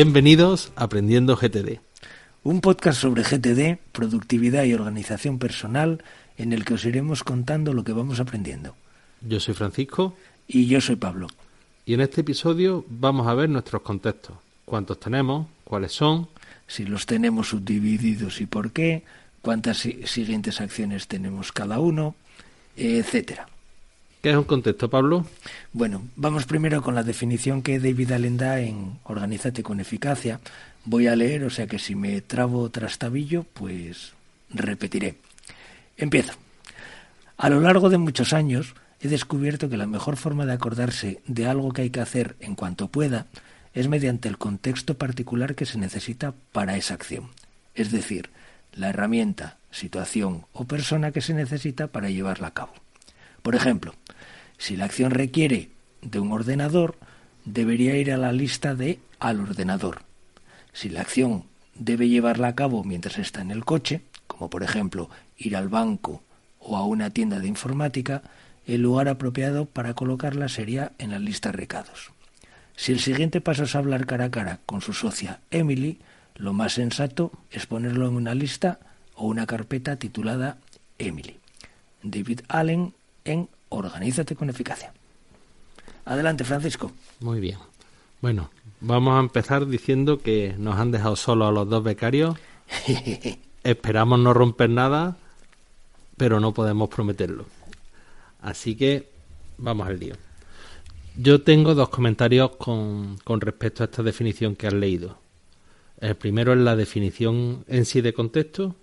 Bienvenidos a Aprendiendo GTD. Un podcast sobre GTD, productividad y organización personal en el que os iremos contando lo que vamos aprendiendo. Yo soy Francisco Y yo soy Pablo. y en este episodio vamos a ver nuestros contextos. ¿Cuántos tenemos? ¿Cuáles son? Si los tenemos subdivididos y por qué, cuántas si- siguientes acciones tenemos cada uno, etcétera. ¿Qué es un contexto, Pablo? Bueno, vamos primero con la definición que David Allen da en Organízate con eficacia. Voy a leer, o sea que si me trabo trastabillo, pues repetiré. Empiezo. A lo largo de muchos años he descubierto que la mejor forma de acordarse de algo que hay que hacer en cuanto pueda es mediante el contexto particular que se necesita para esa acción. Es decir, la herramienta, situación o persona que se necesita para llevarla a cabo. Por ejemplo, si la acción requiere de un ordenador, debería ir a la lista de al ordenador. Si la acción debe llevarla a cabo mientras está en el coche, como por ejemplo ir al banco o a una tienda de informática, el lugar apropiado para colocarla sería en la lista recados. Si el siguiente paso es hablar cara a cara con su socia Emily, lo más sensato es ponerlo en una lista o una carpeta titulada Emily. David Allen en Organízate con eficacia. Adelante, Francisco. Muy bien. Bueno, vamos a empezar diciendo que nos han dejado solos a los dos becarios. Esperamos no romper nada, pero no podemos prometerlo. Así que vamos al lío. Yo tengo dos comentarios con, con respecto a esta definición que has leído. El primero es la definición en sí de contexto,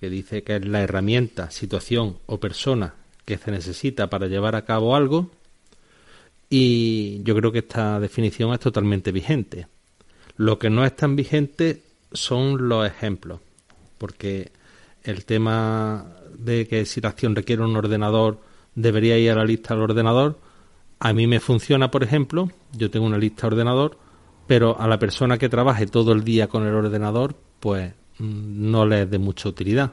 que dice que es la herramienta, situación o persona que se necesita para llevar a cabo algo. Y yo creo que esta definición es totalmente vigente. Lo que no es tan vigente son los ejemplos, porque el tema de que si la acción requiere un ordenador debería ir a la lista del ordenador, a mí me funciona, por ejemplo, yo tengo una lista de ordenador, pero a la persona que trabaje todo el día con el ordenador, pues mm, no le es de mucha utilidad.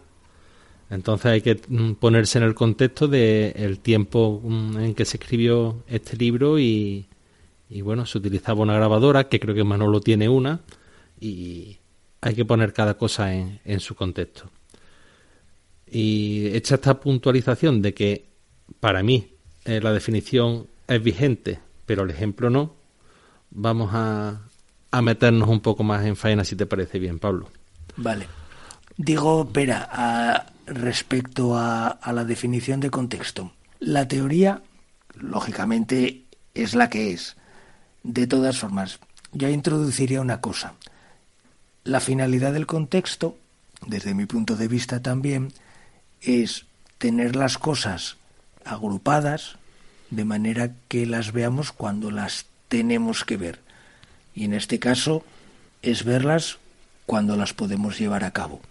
Entonces hay que mm, ponerse en el contexto de el tiempo mm, en que se escribió este libro y, bueno, se utilizaba una grabadora, que creo que Manolo tiene una, y hay que poner cada cosa en, en su contexto. Y hecha esta puntualización de que para mí eh, la definición es vigente, pero el ejemplo no, vamos a, a meternos un poco más en faena si te parece bien, Pablo. Vale. Digo, Vera, a- respecto a, a la definición de contexto. La teoría, lógicamente, es la que es. De todas formas, yo introduciría una cosa. La finalidad del contexto, desde mi punto de vista también, es tener las cosas agrupadas de manera que las veamos cuando las tenemos que ver. Y en este caso es verlas cuando las podemos llevar a cabo.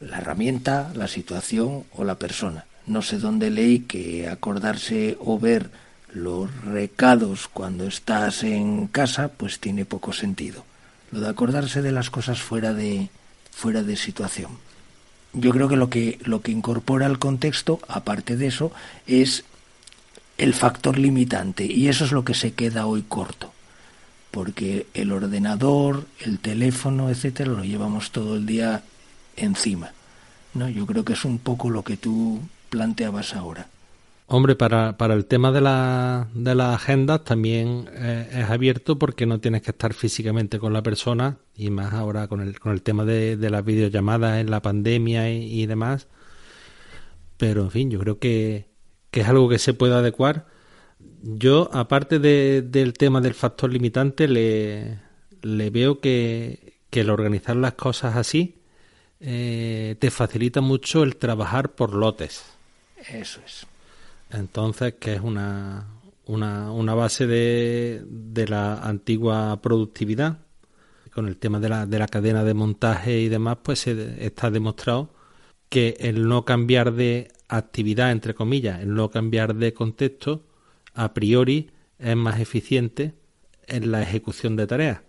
La herramienta, la situación o la persona. No sé dónde leí que acordarse o ver los recados cuando estás en casa pues tiene poco sentido. Lo de acordarse de las cosas fuera de fuera de situación. Yo creo que lo que lo que incorpora al contexto, aparte de eso, es el factor limitante y eso es lo que se queda hoy corto. Porque el ordenador, el teléfono, etcétera, lo llevamos todo el día encima. ¿no? Yo creo que es un poco lo que tú planteabas ahora. Hombre, para, para el tema de, la, de las agendas también eh, es abierto porque no tienes que estar físicamente con la persona y más ahora con el, con el tema de, de las videollamadas en la pandemia y, y, demás. Pero, en fin, yo creo que, que es algo que se puede adecuar. Yo, aparte de, del tema del factor limitante, le, le veo que, que el organizar las cosas así eh, te facilita mucho el trabajar por lotes. Eso es. Entonces, que es una, una, una base de, de, la antigua productividad. Con el tema de la, de la cadena de montaje y demás, pues se, está demostrado que el no cambiar de actividad, entre comillas, el no cambiar de contexto, a priori es más eficiente en la ejecución de tareas.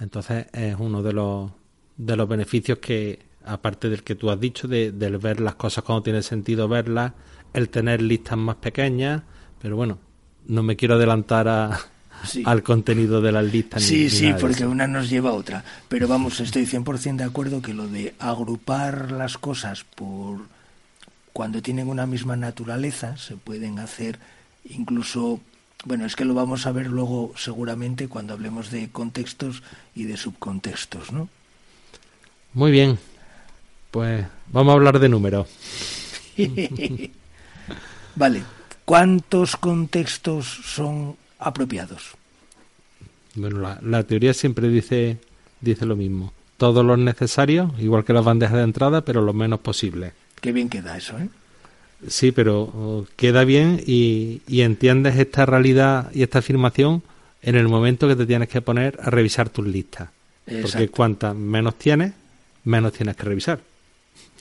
Entonces es uno de los, de los beneficios que, aparte del que tú has dicho, de, del ver las cosas cuando tiene sentido verlas, el tener listas más pequeñas, pero bueno, no me quiero adelantar a, sí. al contenido de las listas. Sí, ni, sí, porque una nos lleva a otra. Pero vamos, estoy 100% de acuerdo que lo de agrupar las cosas por cuando tienen una misma naturaleza se pueden hacer incluso bueno, es que lo vamos a ver luego seguramente cuando hablemos de contextos y de subcontextos, ¿no? Muy bien. Pues vamos a hablar de números. vale. ¿Cuántos contextos son apropiados? Bueno, la, la, teoría siempre dice, dice lo mismo. Todos los necesarios, igual que las bandejas de entrada, pero lo menos posible. Qué bien queda eso, ¿eh? Sí, pero queda bien y, y, entiendes esta realidad y esta afirmación en el momento que te tienes que poner a revisar tus listas. Exacto. Porque cuantas menos tienes, menos tienes que revisar.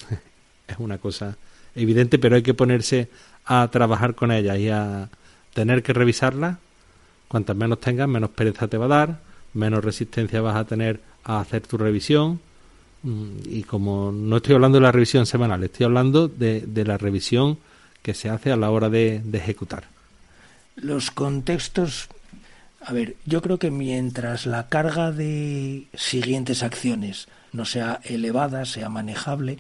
es una cosa evidente, pero hay que ponerse a trabajar con ellas y a tener que revisarlas. Cuantas menos tengas, menos pereza te va a dar, menos resistencia vas a tener a hacer tu revisión. Y como no estoy hablando de la revisión semanal, estoy hablando de, de la revisión que se hace a la hora de, de ejecutar. Los contextos a ver, yo creo que mientras la carga de siguientes acciones no sea elevada, sea manejable,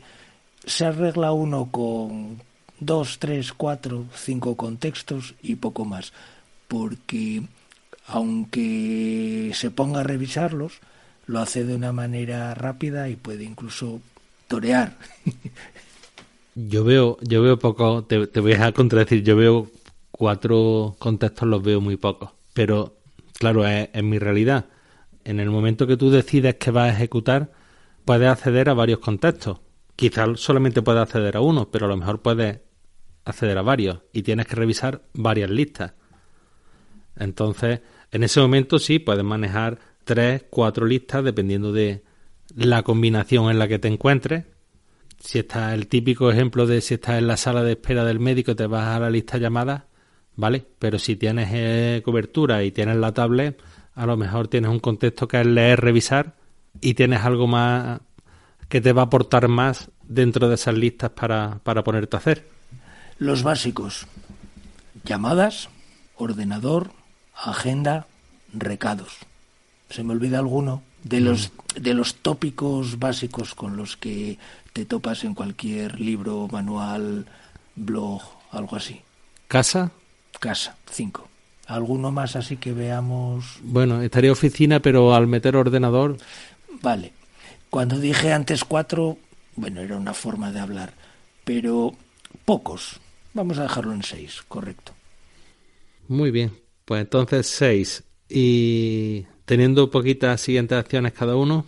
se arregla uno con dos, tres, cuatro, cinco contextos y poco más. Porque aunque se ponga a revisarlos, lo hace de una manera rápida y puede incluso torear. yo veo, yo veo poco, te, voy a contradecir, yo veo cuatro contextos, los veo muy pocos. Pero claro, es, es mi realidad. En el momento que tú decides que vas a ejecutar, puedes acceder a varios contextos. Quizás solamente puedes acceder a uno, pero a lo mejor puedes acceder a varios y tienes que revisar varias listas. Entonces, en ese momento sí puedes manejar tres, cuatro listas dependiendo de la combinación en la que te encuentres. Si está el típico ejemplo de si estás en la sala de espera del médico te vas a la lista llamada, ¿vale? Pero si tienes eh, cobertura y tienes la tablet, a lo mejor tienes un contexto que es leer, revisar y tienes algo más que te va a aportar más dentro de esas listas para, para ponerte a hacer. Los básicos. Llamadas, ordenador, agenda, recados. ¿Se me olvida alguno? De los, de los tópicos básicos con los que te topas en cualquier libro, manual, blog, algo así. ¿Casa? Casa, cinco. ¿Alguno más así que veamos? Bueno, estaría oficina, pero al meter ordenador. Vale. Cuando dije antes cuatro, bueno, era una forma de hablar, pero pocos. Vamos a dejarlo en seis, correcto. Muy bien, pues entonces seis. Y teniendo poquitas siguientes acciones cada uno,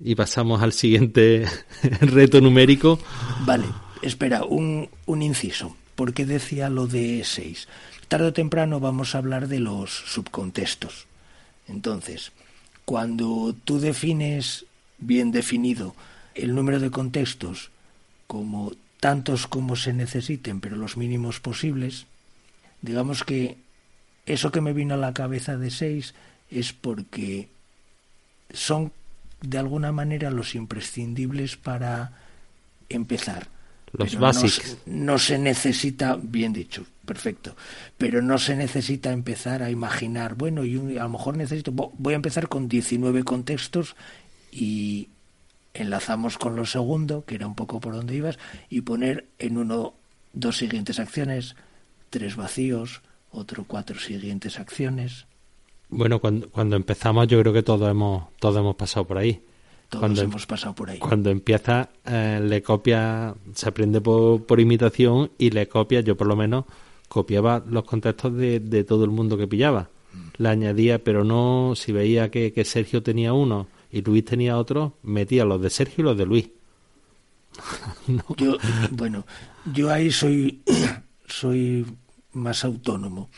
y pasamos al siguiente reto numérico. Vale, espera, un, un inciso. ¿Por qué decía lo de seis? Tarde o temprano vamos a hablar de los subcontextos. Entonces, cuando tú defines bien definido el número de contextos como tantos como se necesiten, pero los mínimos posibles, digamos que eso que me vino a la cabeza de seis es porque son de alguna manera los imprescindibles para empezar. Los básicos. No, no, se necesita, bien dicho, perfecto, pero no se necesita empezar a imaginar, bueno, y a lo mejor necesito, voy a empezar con 19 contextos y enlazamos con lo segundo, que era un poco por donde ibas, y poner en uno dos siguientes acciones, tres vacíos, otro cuatro siguientes acciones. Bueno, cuando, cuando empezamos yo creo que todos hemos, todos hemos pasado por ahí. Todos Cuando- hemos pasado por ahí. Cuando empieza, eh, le copia, se aprende por, por imitación y le copia, yo por lo menos copiaba los contextos de, de todo el mundo que pillaba. Le añadía, pero no, si veía que, que Sergio tenía uno y Luis tenía otro, metía los de Sergio y los de Luis. Yo, bueno, yo ahí soy, soy más autónomo.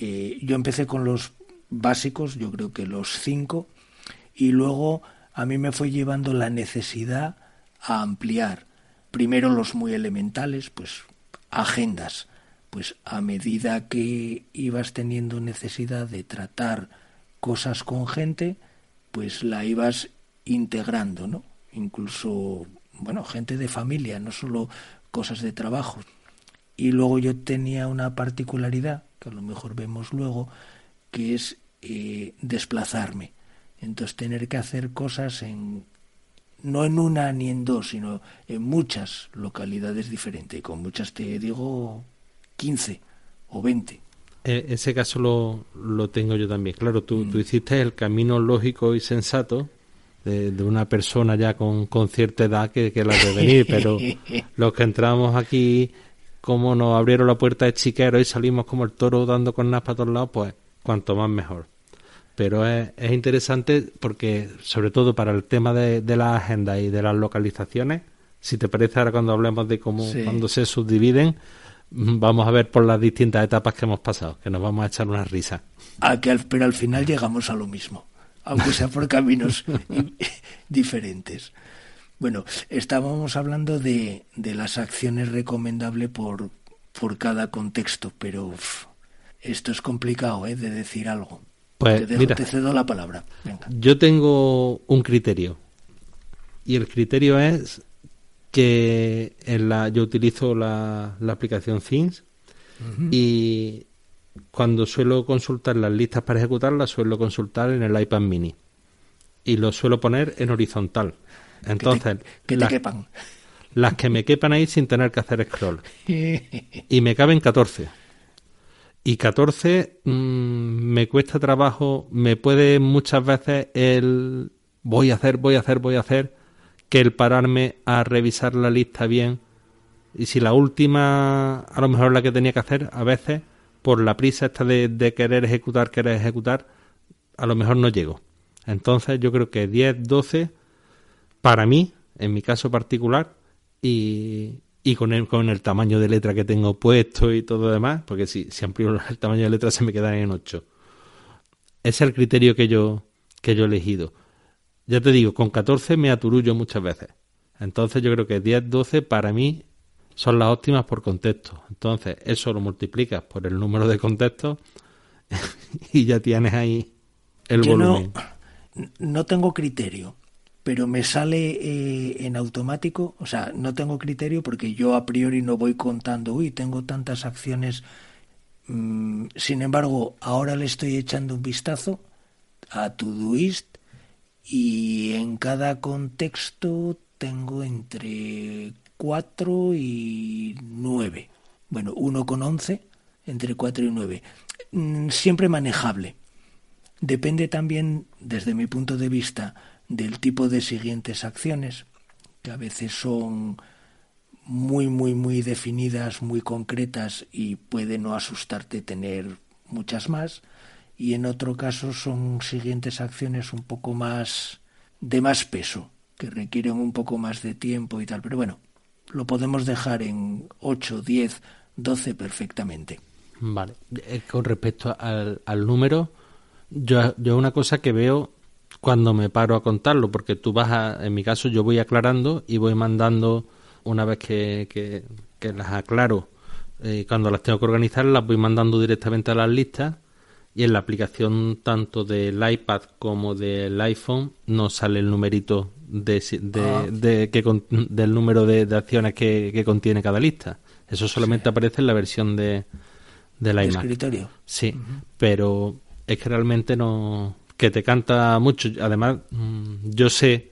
Eh, yo empecé con los básicos, yo creo que los cinco, y luego a mí me fue llevando la necesidad a ampliar. Primero los muy elementales, pues agendas. Pues a medida que ibas teniendo necesidad de tratar cosas con gente, pues la ibas integrando, ¿no? Incluso, bueno, gente de familia, no solo cosas de trabajo. Y luego yo tenía una particularidad, que a lo mejor vemos luego, que es eh, desplazarme. Entonces tener que hacer cosas en no en una ni en dos, sino en muchas localidades diferentes. Y con muchas te digo 15 o 20. E- ese caso lo, lo tengo yo también. Claro, tú, tú hiciste el camino lógico y sensato de, de una persona ya con, con cierta edad que, que la de venir, pero los que entramos aquí, como nos abrieron la puerta de chiquero y salimos como el toro dando con para todos lados, pues cuanto más mejor. Pero es, es interesante porque, sobre todo para el tema de, de las agendas y de las localizaciones, si te parece ahora cuando hablemos de cómo Sí. cuando se subdividen, vamos a ver por las distintas etapas que hemos pasado, que nos vamos a echar una risa. A que al- pero al final llegamos a lo mismo, aunque sea por caminos diferentes. Bueno, estábamos hablando de, de las acciones recomendables por, por cada contexto, pero uf, esto es complicado ¿eh? de decir algo. Pues, te, dejo- mira. te cedo la palabra. Venga. Yo tengo un criterio y el criterio es que en la, yo utilizo la, la aplicación Things y cuando suelo consultar las listas para ejecutarlas suelo consultar en el iPad mini y lo suelo poner en horizontal. Entonces, que te las, quepan. las que me quepan ahí sin tener que hacer scroll. y me caben 14. Y 14 mm, me cuesta trabajo, me puede muchas veces el voy a hacer, voy a hacer, voy a hacer, que el pararme a revisar la lista bien. Y si la última, a lo mejor la que tenía que hacer, a veces, por la prisa esta de, de querer ejecutar, querer ejecutar, a lo mejor no llego. Entonces yo creo que 10, 12, para mí, en mi caso particular, y, y con, el, con el tamaño de letra que tengo puesto y todo lo demás, porque si, si amplío el tamaño de letra se me queda en 8. Ese es el criterio que yo, que yo he elegido. Ya te digo, con 14 me aturullo muchas veces. Entonces yo creo que 10, 12 para mí son las óptimas por contexto. Entonces eso lo multiplicas por el número de contextos y ya tienes ahí el Yo no, volumen. no tengo criterio, pero me sale eh, en automático, o sea, no tengo criterio porque yo a priori no voy contando, uy, tengo tantas acciones. Mm, sin embargo, ahora le estoy echando un vistazo a Todoist y en cada contexto tengo entre 4 y 9. Bueno, 1 con 11, entre 4 y 9. Mm, Siempre manejable. Depende también, desde mi punto de vista, del tipo de siguientes acciones, que a veces son muy, muy, muy definidas, muy concretas y puede no asustarte tener muchas más. Y en otro caso son siguientes acciones un poco más de más peso, que requieren un poco más de tiempo y tal. Pero bueno, lo podemos dejar en 8, 10, 12 perfectamente. Vale. Eh, Con respecto al, al número, yo, yo una cosa que veo cuando me paro a contarlo, porque tú vas a, en mi caso yo voy aclarando y voy mandando una vez que, que, que las aclaro, eh, cuando las tengo que organizar las voy mandando directamente a las listas y en la aplicación tanto del iPad como del iPhone no sale el numerito de, de, Ah. de que con- del número de, de acciones que, que contiene cada lista. Eso solamente aparece en la versión de, del De iMac. escritorio. Sí, pero es que realmente no. Que te canta mucho. Además, mm, yo sé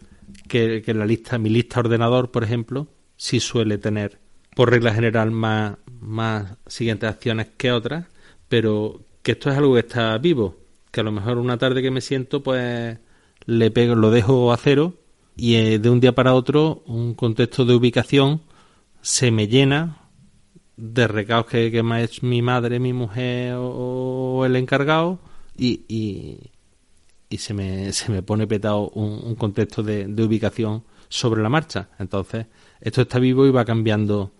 que, que la lista, mi lista ordenador, por ejemplo, sí suele tener por regla general más, más siguientes acciones que otras, pero que esto es algo que está vivo, que a lo mejor una tarde que me siento pues le pego, lo dejo a cero y eh, de un día para otro un contexto de ubicación se me llena de recados que, que me ha hecho mi madre, mi mujer o, el encargado y, y, se, me, se me pone petado un, contexto de, de, ubicación sobre la marcha. Entonces, esto está vivo y va cambiando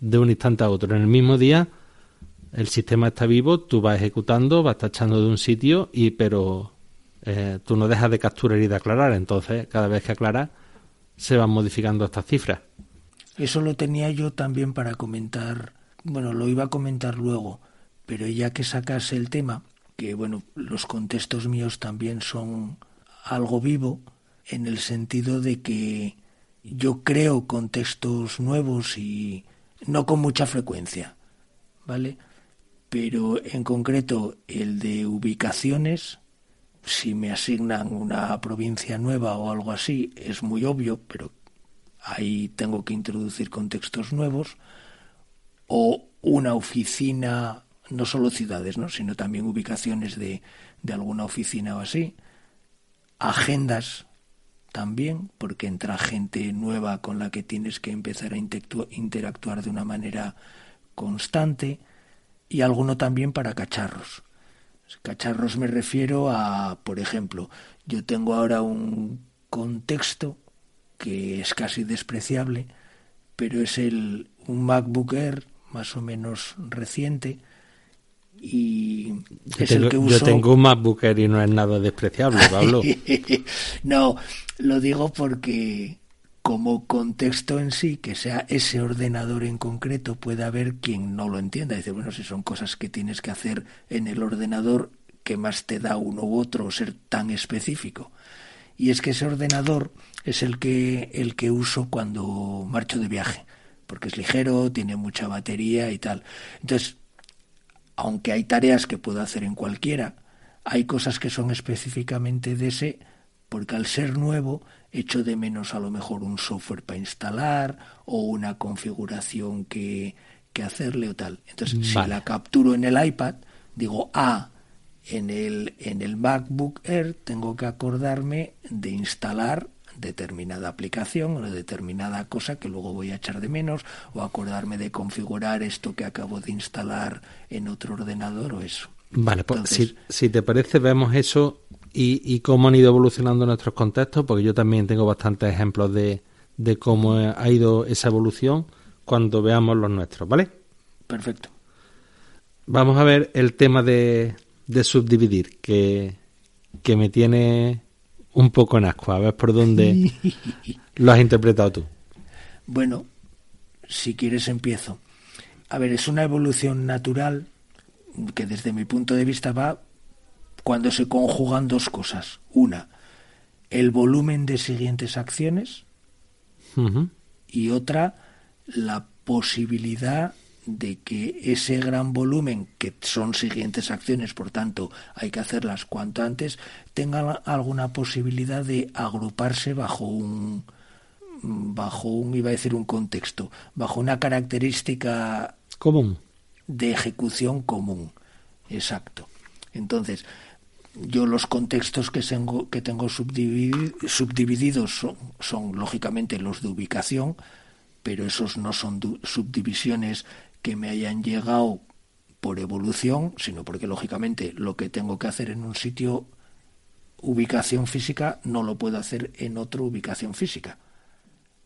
de un instante a otro. En el mismo día, el sistema está vivo, tú vas ejecutando, vas tachando de un sitio, y pero eh, tú no dejas de capturar y de aclarar. Entonces, cada vez que aclaras, se van modificando estas cifras. Eso lo tenía yo también para comentar, bueno, lo iba a comentar luego, pero ya que sacas el tema, que bueno, los contextos míos también son algo vivo, en el sentido de que yo creo contextos nuevos y no con mucha frecuencia, ¿vale? Pero en concreto el de ubicaciones, si me asignan una provincia nueva o algo así, es muy obvio, pero ahí tengo que introducir contextos nuevos, o una oficina, no solo ciudades, ¿no? sino también ubicaciones de, de alguna oficina o así, agendas también, porque entra gente nueva con la que tienes que empezar a interactuar de una manera constante, y alguno también para cacharros. Cacharros me refiero a, por ejemplo, yo tengo ahora un contexto que es casi despreciable, pero es el un MacBook Air más o menos reciente y es el que uso... Yo tengo un MacBook Air y no es nada despreciable, Pablo. no, lo digo porque como contexto en sí, que sea ese ordenador en concreto, puede haber quien no lo entienda. Dice, bueno, si son cosas que tienes que hacer en el ordenador, ¿qué más te da uno u otro ser tan específico? Y es que ese ordenador es el que, el que uso cuando marcho de viaje, porque es ligero, tiene mucha batería y tal. Entonces, aunque hay tareas que puedo hacer en cualquiera, hay cosas que son específicamente de ese, porque al ser nuevo echo de menos a lo mejor un software para instalar o una configuración que, que hacerle o tal. Entonces, si la capturo en el iPad, digo, ah, en el, en el MacBook Air tengo que acordarme de instalar determinada aplicación o determinada cosa que luego voy a echar de menos o acordarme de configurar esto que acabo de instalar en otro ordenador o eso. Vale, pues si, si, te parece vemos eso y, y, cómo han ido evolucionando nuestros contextos, porque yo también tengo bastantes ejemplos de, de cómo ha ido esa evolución cuando veamos los nuestros, ¿vale? Perfecto. Vamos a ver el tema de, de subdividir, que, que me tiene un poco en asco. A ver por dónde lo has interpretado tú. Bueno, si quieres empiezo. A ver, es una evolución natural que desde mi punto de vista va cuando se conjugan dos cosas. Una, el volumen de siguientes acciones y otra, la posibilidad de que ese gran volumen, que son siguientes acciones, por tanto hay que hacerlas cuanto antes, tenga alguna posibilidad de agruparse bajo un bajo un iba a decir un contexto, bajo una característica común de ejecución común. Exacto. Entonces, yo los contextos que tengo, que tengo subdivididos son, son, lógicamente los de ubicación, pero esos no son subdivisiones que me hayan llegado por evolución, sino porque lógicamente lo que tengo que hacer en un sitio ubicación física no lo puedo hacer en otra ubicación física.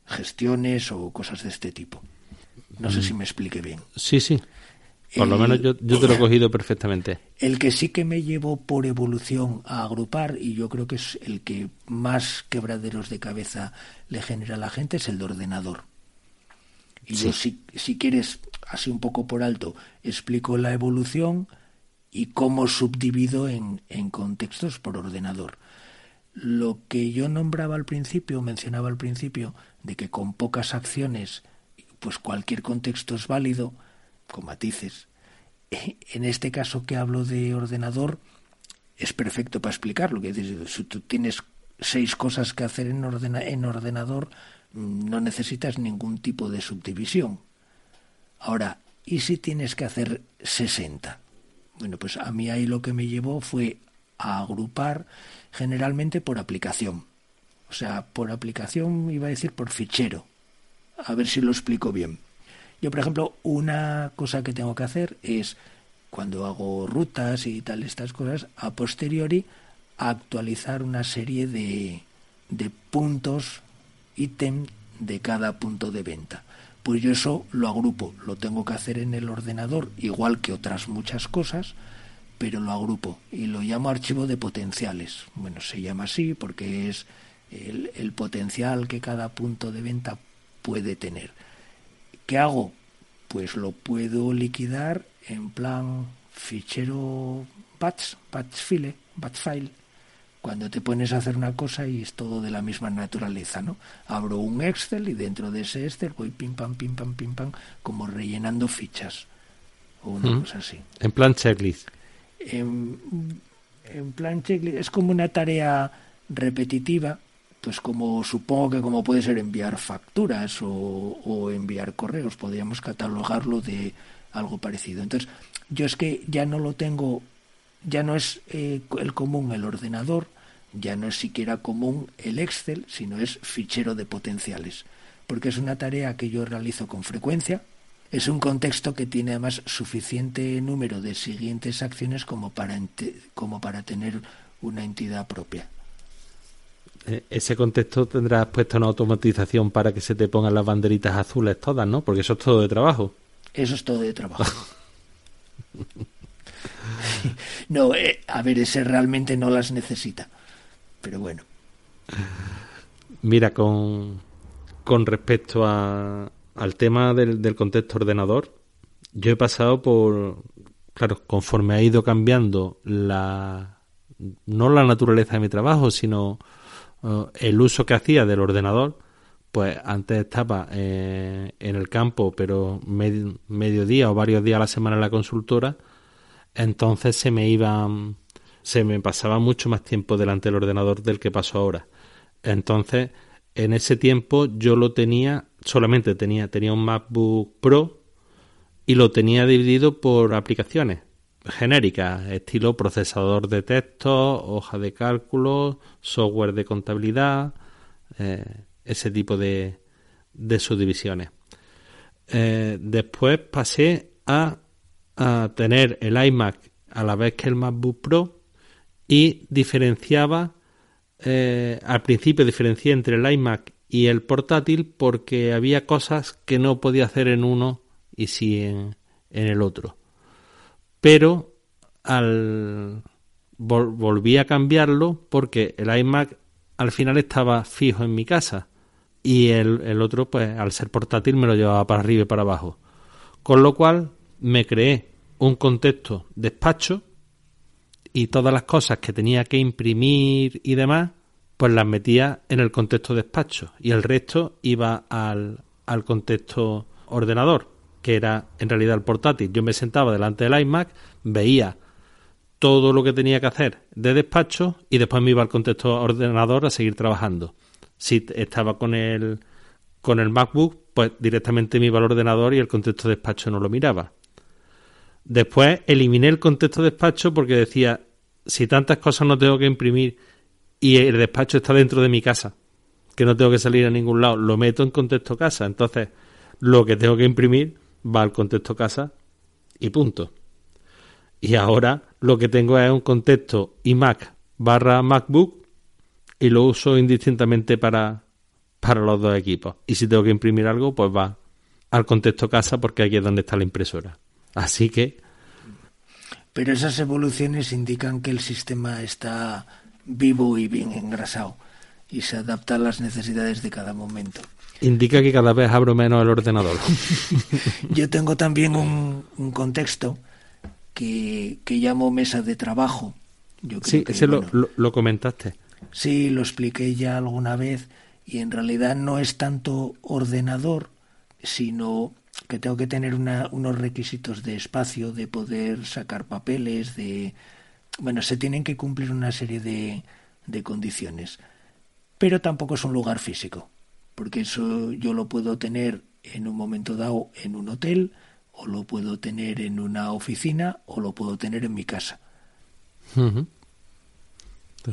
Gestiones o cosas de este tipo. No sé si me explique bien. Sí, sí. Por lo menos yo, yo te lo he cogido perfectamente. El que sí que me llevo por evolución a agrupar, y yo creo que es el que más quebraderos de cabeza le genera a la gente, es el de ordenador. Y yo, si, si quieres, así un poco por alto, explico la evolución y cómo subdivido en, en contextos por ordenador. Lo que yo nombraba al principio, mencionaba al principio, de que con pocas acciones, pues cualquier contexto es válido, con matices. En este caso que hablo de ordenador, es perfecto para explicarlo. Que si tú tienes seis cosas que hacer en, ordena, en ordenador, no necesitas ningún tipo de subdivisión. Ahora, ¿y si tienes que hacer 60? Bueno, pues a mí ahí lo que me llevó fue a agrupar generalmente por aplicación. O sea, por aplicación iba a decir por fichero. A ver si lo explico bien. Yo, por ejemplo, una cosa que tengo que hacer es, cuando hago rutas y tal, estas cosas, a posteriori, actualizar una serie de, de puntos, ítem de cada punto de venta. Pues yo eso lo agrupo, lo tengo que hacer en el ordenador, igual que otras muchas cosas, pero lo agrupo y lo llamo archivo de potenciales. Bueno, se llama así porque es el, potencial que cada punto de venta puede tener. ¿Qué hago? Pues lo puedo liquidar en plan fichero batch, batch file, batch file, cuando te pones a hacer una cosa y es todo de la misma naturaleza, ¿no? Abro un Excel y dentro de ese Excel voy pim pam, pim pam, pim pam, como rellenando fichas o una cosa así. En plan checklist. En, en plan checklist es como una tarea repetitiva, pues como supongo que como puede ser enviar facturas o, o enviar correos, podríamos catalogarlo de algo parecido. Entonces, yo es que ya no lo tengo ya no es eh, el común el ordenador, ya no es siquiera común el Excel, sino es fichero de potenciales, porque es una tarea que yo realizo con frecuencia, es un contexto que tiene además suficiente número de siguientes acciones como para, como para tener una entidad propia. Eh, ese contexto tendrás puesto una automatización para que se te pongan las banderitas azules todas, ¿no? Porque eso es todo de trabajo. Eso es todo de trabajo. no, eh, a ver, ese realmente no las necesita. Pero bueno. Mira, con, con respecto a, al tema del, del contexto ordenador, yo he pasado por, claro, conforme ha ido cambiando la, no la naturaleza de mi trabajo, sino uh, el uso que hacía del ordenador, pues antes estaba eh, en el campo, pero medio, mediodía o varios días a la semana en la consultora, entonces se me iba, se me pasaba mucho más tiempo delante del ordenador del que paso ahora. Entonces, en ese tiempo yo lo tenía, solamente tenía, tenía un MacBook Pro y lo tenía dividido por aplicaciones genéricas, estilo procesador de texto, hoja de cálculo, software de contabilidad, eh, ese tipo de, de subdivisiones. Eh, después pasé a a tener el iMac a la vez que el MacBook Pro y diferenciaba, eh, al principio diferencié entre el iMac y el portátil porque había cosas que no podía hacer en uno y sí en, el otro. Pero al volví a cambiarlo porque el iMac al final estaba fijo en mi casa y el, el otro pues al ser portátil me lo llevaba para arriba y para abajo. Con lo cual me creé un contexto despacho y todas las cosas que tenía que imprimir y demás, pues las metía en el contexto despacho y el resto iba al, al contexto ordenador, que era en realidad el portátil. Yo me sentaba delante del iMac, veía todo lo que tenía que hacer de despacho y después me iba al contexto ordenador a seguir trabajando. Si estaba con el con el MacBook, pues directamente me iba al ordenador y el contexto de despacho no lo miraba. Después eliminé el contexto de despacho porque decía, si tantas cosas no tengo que imprimir y el despacho está dentro de mi casa, que no tengo que salir a ningún lado, lo meto en contexto casa. Entonces, lo que tengo que imprimir va al contexto casa y punto. Y ahora lo que tengo es un contexto iMac barra MacBook y lo uso indistintamente para, para los dos equipos. Y si tengo que imprimir algo, pues va al contexto casa porque aquí es donde está la impresora. Así que... Pero esas evoluciones indican que el sistema está vivo y bien engrasado y se adapta a las necesidades de cada momento. Indica que cada vez abro menos el ordenador. Yo tengo también un, contexto que, que, llamo mesa de trabajo. Yo sí, ese lo, lo comentaste. Sí, lo expliqué ya alguna vez y en realidad no es tanto ordenador, sino que tengo que tener una, unos requisitos de espacio, de poder sacar papeles, de... Bueno, se tienen que cumplir una serie de, de condiciones. Pero tampoco es un lugar físico, porque eso yo lo puedo tener en un momento dado en un hotel o lo puedo tener en una oficina o lo puedo tener en mi casa.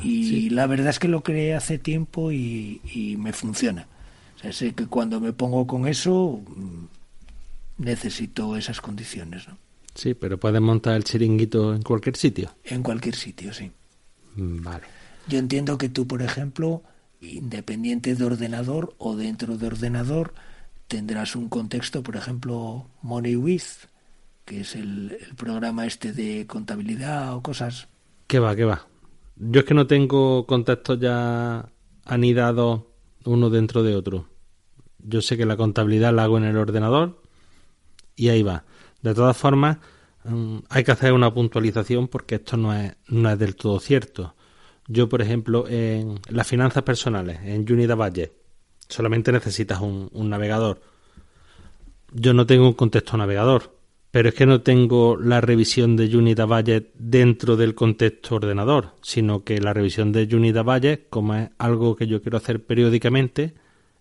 Y Sí. la verdad es que lo creé hace tiempo y, y me funciona. O sea, sé que cuando me pongo con eso necesito esas condiciones, ¿no? Sí, pero puedes montar el chiringuito en cualquier sitio. En cualquier sitio, sí. Mm, Vale. Yo entiendo que tú, por ejemplo, independiente de ordenador o dentro de ordenador, tendrás un contexto, por ejemplo, MoneyWiz, que es el, el programa este de contabilidad o cosas. ¿Qué va, qué va? Yo es que no tengo contextos ya anidados uno dentro de otro. Yo sé que la contabilidad la hago en el ordenador y ahí va. De todas formas, mm, hay que hacer una puntualización porque esto no es, no es del todo cierto. Yo, por ejemplo, en las finanzas personales, en Unida Budget, solamente necesitas un, navegador. Yo no tengo un contexto navegador, pero es que no tengo la revisión de Unida Budget dentro del contexto ordenador, sino que la revisión de Unida Budget, como es algo que yo quiero hacer periódicamente,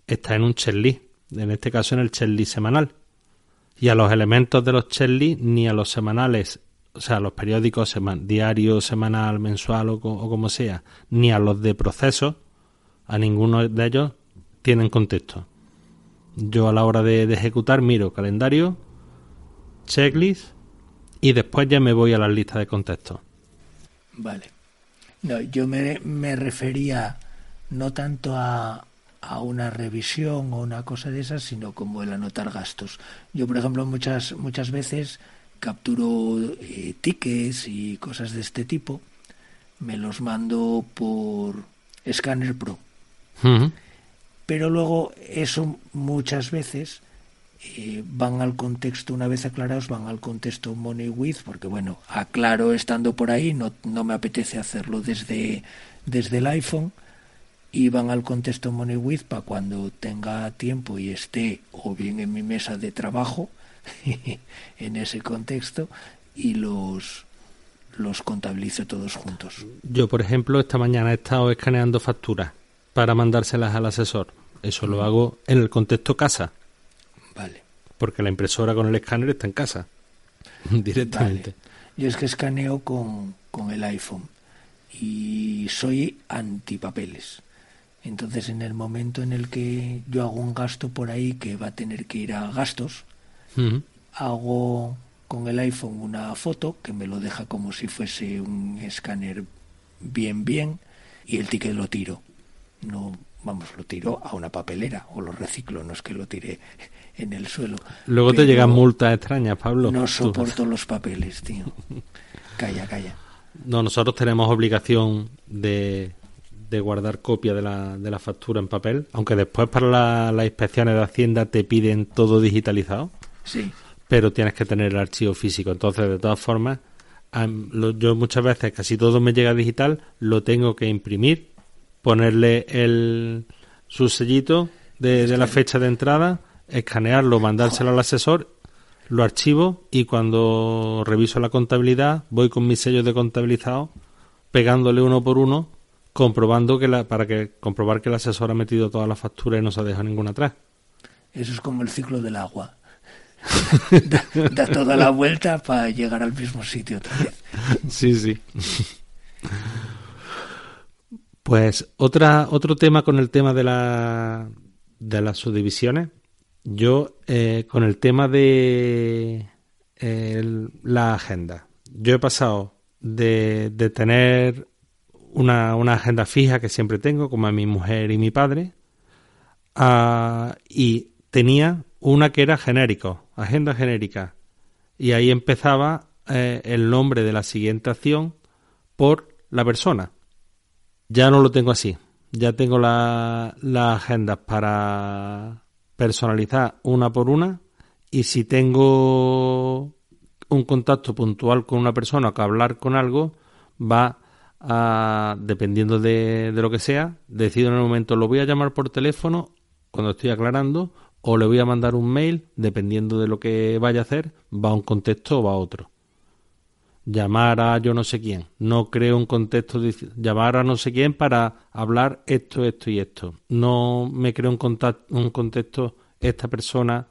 está en un checklist, en este caso en el checklist semanal. Y a los elementos de los checklists ni a los semanales, o sea, a los periódicos diario, semanal, mensual o, co- o como sea, ni a los de procesos, a ninguno de ellos tienen contexto. Yo a la hora de, ejecutar miro calendario, checklist y después ya me voy a las listas de contextos. Vale. No, yo me, me refería no tanto a, a una revisión o una cosa de esas, sino como el anotar gastos. Yo, por ejemplo, muchas, muchas veces capturo eh, tickets y cosas de este tipo, me los mando por Scanner Pro. Pero luego eso muchas veces eh, van al contexto, una vez aclarados, van al contexto MoneyWiz, porque bueno, aclaro estando por ahí, no, no me apetece hacerlo desde, desde el iPhone, y van al contexto MoneyWiz para cuando tenga tiempo y esté o bien en mi mesa de trabajo, en ese contexto, y los, los contabilizo todos juntos. Yo, por ejemplo, esta mañana he estado escaneando facturas para mandárselas al asesor. Eso lo hago en el contexto casa, Vale. porque la impresora con el escáner está en casa directamente. Vale. Yo es que escaneo con, con el iPhone y soy antipapeles. Entonces, en el momento en el que yo hago un gasto por ahí que va a tener que ir a gastos, hago con el iPhone una foto que me lo deja como si fuese un escáner bien, bien, y el ticket lo tiro. No, vamos, lo tiro a una papelera o lo reciclo, no es que lo tire en el suelo. Luego te llegan multas extrañas, Pablo. No soporto los papeles, tío. Calla, calla. No, nosotros tenemos obligación de, de guardar copia de la, de la factura en papel, aunque después para la- las inspecciones de Hacienda te piden todo digitalizado, Sí, pero tienes que tener el archivo físico. Entonces, de todas formas, yo muchas veces, casi todo me llega digital, lo tengo que imprimir, ponerle el, su sellito de, de la fecha de entrada, escanearlo, mandárselo al asesor, lo archivo y cuando reviso la contabilidad voy con mis sellos de contabilizado pegándole uno por uno comprobando que la, para que comprobar que el asesor ha metido todas las facturas y no se ha dejado ninguna atrás. eso es como el ciclo del agua. da, da toda la vuelta para llegar al mismo sitio otra vez. Sí, sí. Pues otra, otro tema con el tema de, la, de las subdivisiones. Yo, eh, con el tema de eh, la agenda. Yo he pasado de, de tener una, una agenda fija que siempre tengo, como a mi mujer y mi padre, a- y tenía una que era genérico, agenda genérica. Y ahí empezaba eh, el nombre de la siguiente acción por la persona. Ya no lo tengo así. Ya tengo la- las agendas para personalizar una por una. Y si tengo un contacto puntual con una persona o que hablar con algo, va a, dependiendo de, de lo que sea, decido en el momento, lo voy a llamar por teléfono cuando estoy aclarando o le voy a mandar un mail, dependiendo de lo que vaya a hacer, va a un contexto o va a otro. Llamar a yo no sé quién. No creo un contexto, llamar a no sé quién para hablar esto, esto y esto. No me creo un, contact- un contexto esta persona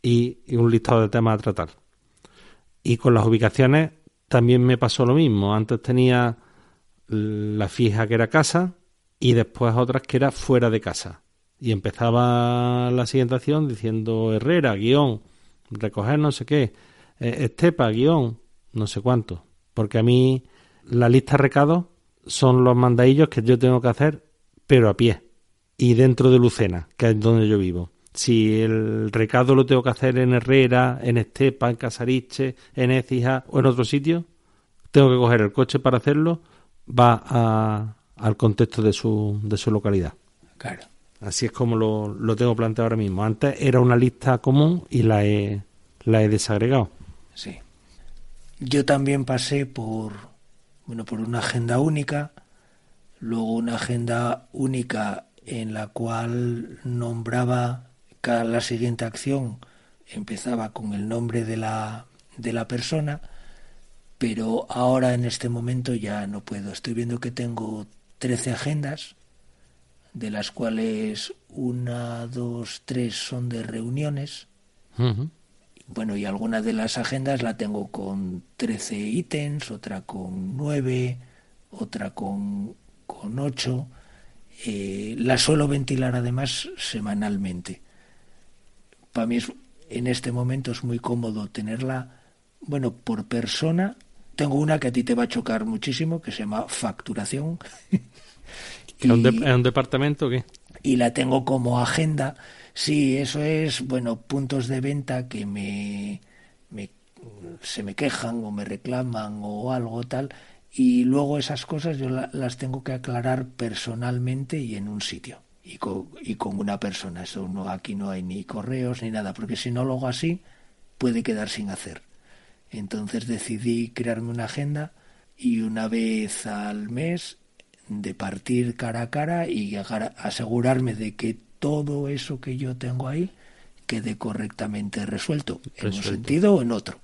y, y un listado de temas a tratar. Y con las ubicaciones también me pasó lo mismo. Antes tenía la fija que era casa y después otras que era fuera de casa. Y empezaba la siguiente acción diciendo Herrera, guion, recoger no sé qué, eh, Estepa, guion, no sé cuánto. Porque a mí la lista de recados son los mandadillos que yo tengo que hacer, pero a pie. Y dentro de Lucena, que es donde yo vivo. Si el recado lo tengo que hacer en Herrera, en Estepa, en Casariche, en Écija o en otro sitio, tengo que coger el coche para hacerlo, va al contexto de su, de su localidad. Claro. Así es como lo, lo tengo planteado ahora mismo. Antes era una lista común y la he, la he desagregado. Sí. Yo también pasé por, bueno, por una agenda única, luego una agenda única en la cual nombraba cada la siguiente acción empezaba con el nombre de la, de la persona, pero ahora en este momento ya no puedo. Estoy viendo que tengo 13 agendas, de las cuales una, dos, tres son de reuniones. Bueno, y alguna de las agendas la tengo con 13 ítems, otra con 9, otra con, con 8. Eh, la suelo ventilar además semanalmente para mí es, en este momento es muy cómodo tenerla, bueno, por persona. Tengo una que a ti te va a chocar muchísimo, que se llama facturación. ¿Es un, un departamento o qué? Y la tengo como agenda. Sí, eso es, bueno, puntos de venta que me, me se me quejan o me reclaman o algo tal. Y luego esas cosas yo las tengo que aclarar personalmente y en un sitio y con, y con una persona. Eso no, aquí no hay ni correos ni nada, porque si no lo hago así, puede quedar sin hacer. Entonces decidí crearme una agenda y una vez al mes de partir cara a cara y asegurarme de que todo eso que yo tengo ahí quede correctamente resuelto, en un sentido o en otro.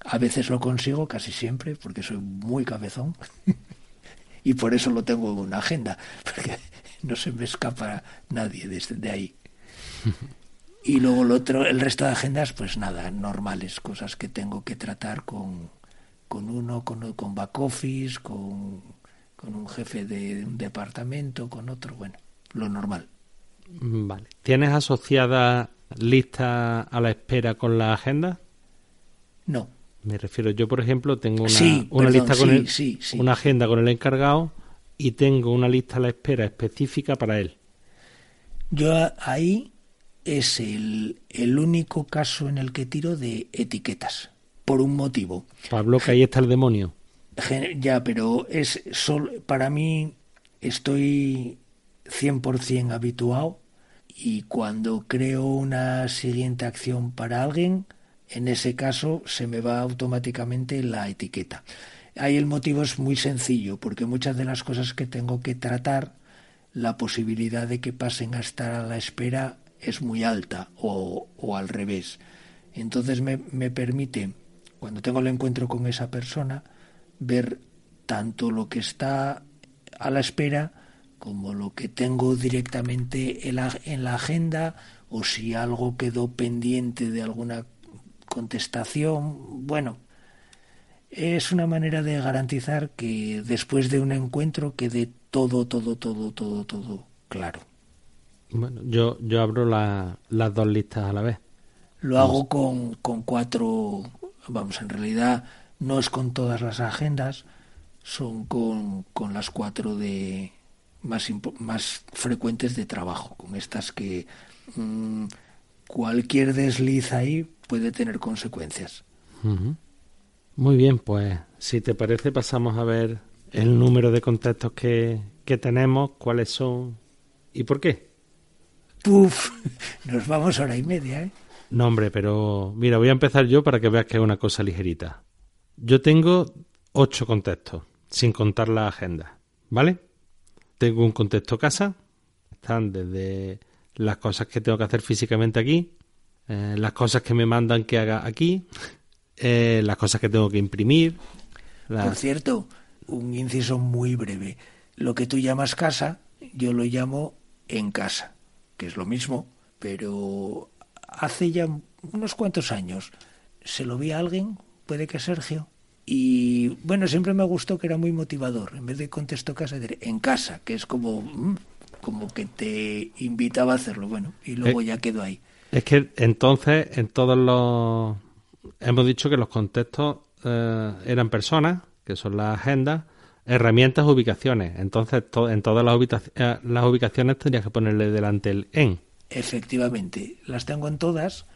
A veces lo consigo, casi siempre, porque soy muy cabezón. y por eso lo tengo en una agenda, porque no se me escapa nadie desde ahí. Y luego el otro, el resto de agendas, pues nada, normales, cosas que tengo que tratar con, con uno, con, con back office, con, con un jefe de un departamento, con otro, bueno, lo normal. Vale. ¿Tienes asociada lista a la espera con la agenda? No. Me refiero, yo por ejemplo tengo una, una lista con el, una agenda con el encargado y tengo una lista a la espera específica para él. Yo ahí es el, el único caso en el que tiro de etiquetas, por un motivo. Pablo, que ahí está el demonio. Ya, pero es solo, para mí estoy 100% habituado y cuando creo una siguiente acción para alguien, en ese caso se me va automáticamente la etiqueta. Ahí el motivo es muy sencillo, porque muchas de las cosas que tengo que tratar, la posibilidad de que pasen a estar a la espera es muy alta o, o al revés. Entonces me, me permite, cuando tengo el encuentro con esa persona, ver tanto lo que está a la espera como lo que tengo directamente en la, en la agenda o si algo quedó pendiente de alguna contestación. Bueno, es una manera de garantizar que después de un encuentro quede todo, todo, todo, todo, todo claro. Bueno, yo, yo abro la, las dos listas a la vez. Lo hago con, con cuatro, vamos, en realidad no es con todas las agendas, son con, con las cuatro de más, más frecuentes de trabajo, con estas que mmm, cualquier desliz ahí puede tener consecuencias. Muy bien, pues si te parece pasamos a ver el número de contactos que, que tenemos, cuáles son y por qué. Puf, nos vamos hora y media, ¿eh? No, hombre, pero mira, voy a empezar yo para que veas que es una cosa ligerita. Yo tengo ocho contextos, sin contar la agenda, ¿vale? Tengo un contexto casa, están desde las cosas que tengo que hacer físicamente aquí, eh, las cosas que me mandan que haga aquí, eh, las cosas que tengo que imprimir. Por cierto, un inciso muy breve. Lo que tú llamas casa, yo lo llamo en casa, que es lo mismo, pero hace ya unos cuantos años se lo vi a alguien, puede que Sergio, y bueno, siempre me gustó que era muy motivador. En vez de contesto casa, en casa, que es como, mm, como que te invitaba a hacerlo. Bueno, y luego ya quedó ahí. Es que entonces, en todos los. Hemos dicho que los contextos eh, eran personas, que son las agendas, herramientas, ubicaciones. Entonces, en todas las, eh, las ubicaciones tendrías que ponerle delante el en. Efectivamente, las tengo en todas,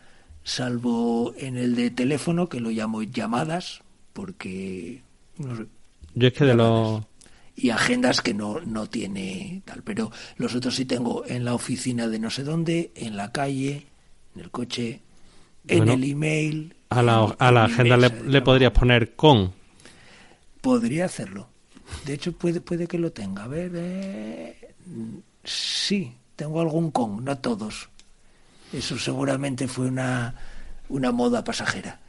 salvo en el de teléfono, que lo llamo llamadas, porque no sé, yo es que de los y agendas que no no tiene tal pero los otros sí tengo en la oficina de no sé dónde en la calle en el coche en el email a la, a la agenda le, podrías poner con podría hacerlo de hecho puede puede que lo tenga. A ver eh, sí tengo algún con no todos. Eso seguramente fue una una moda pasajera.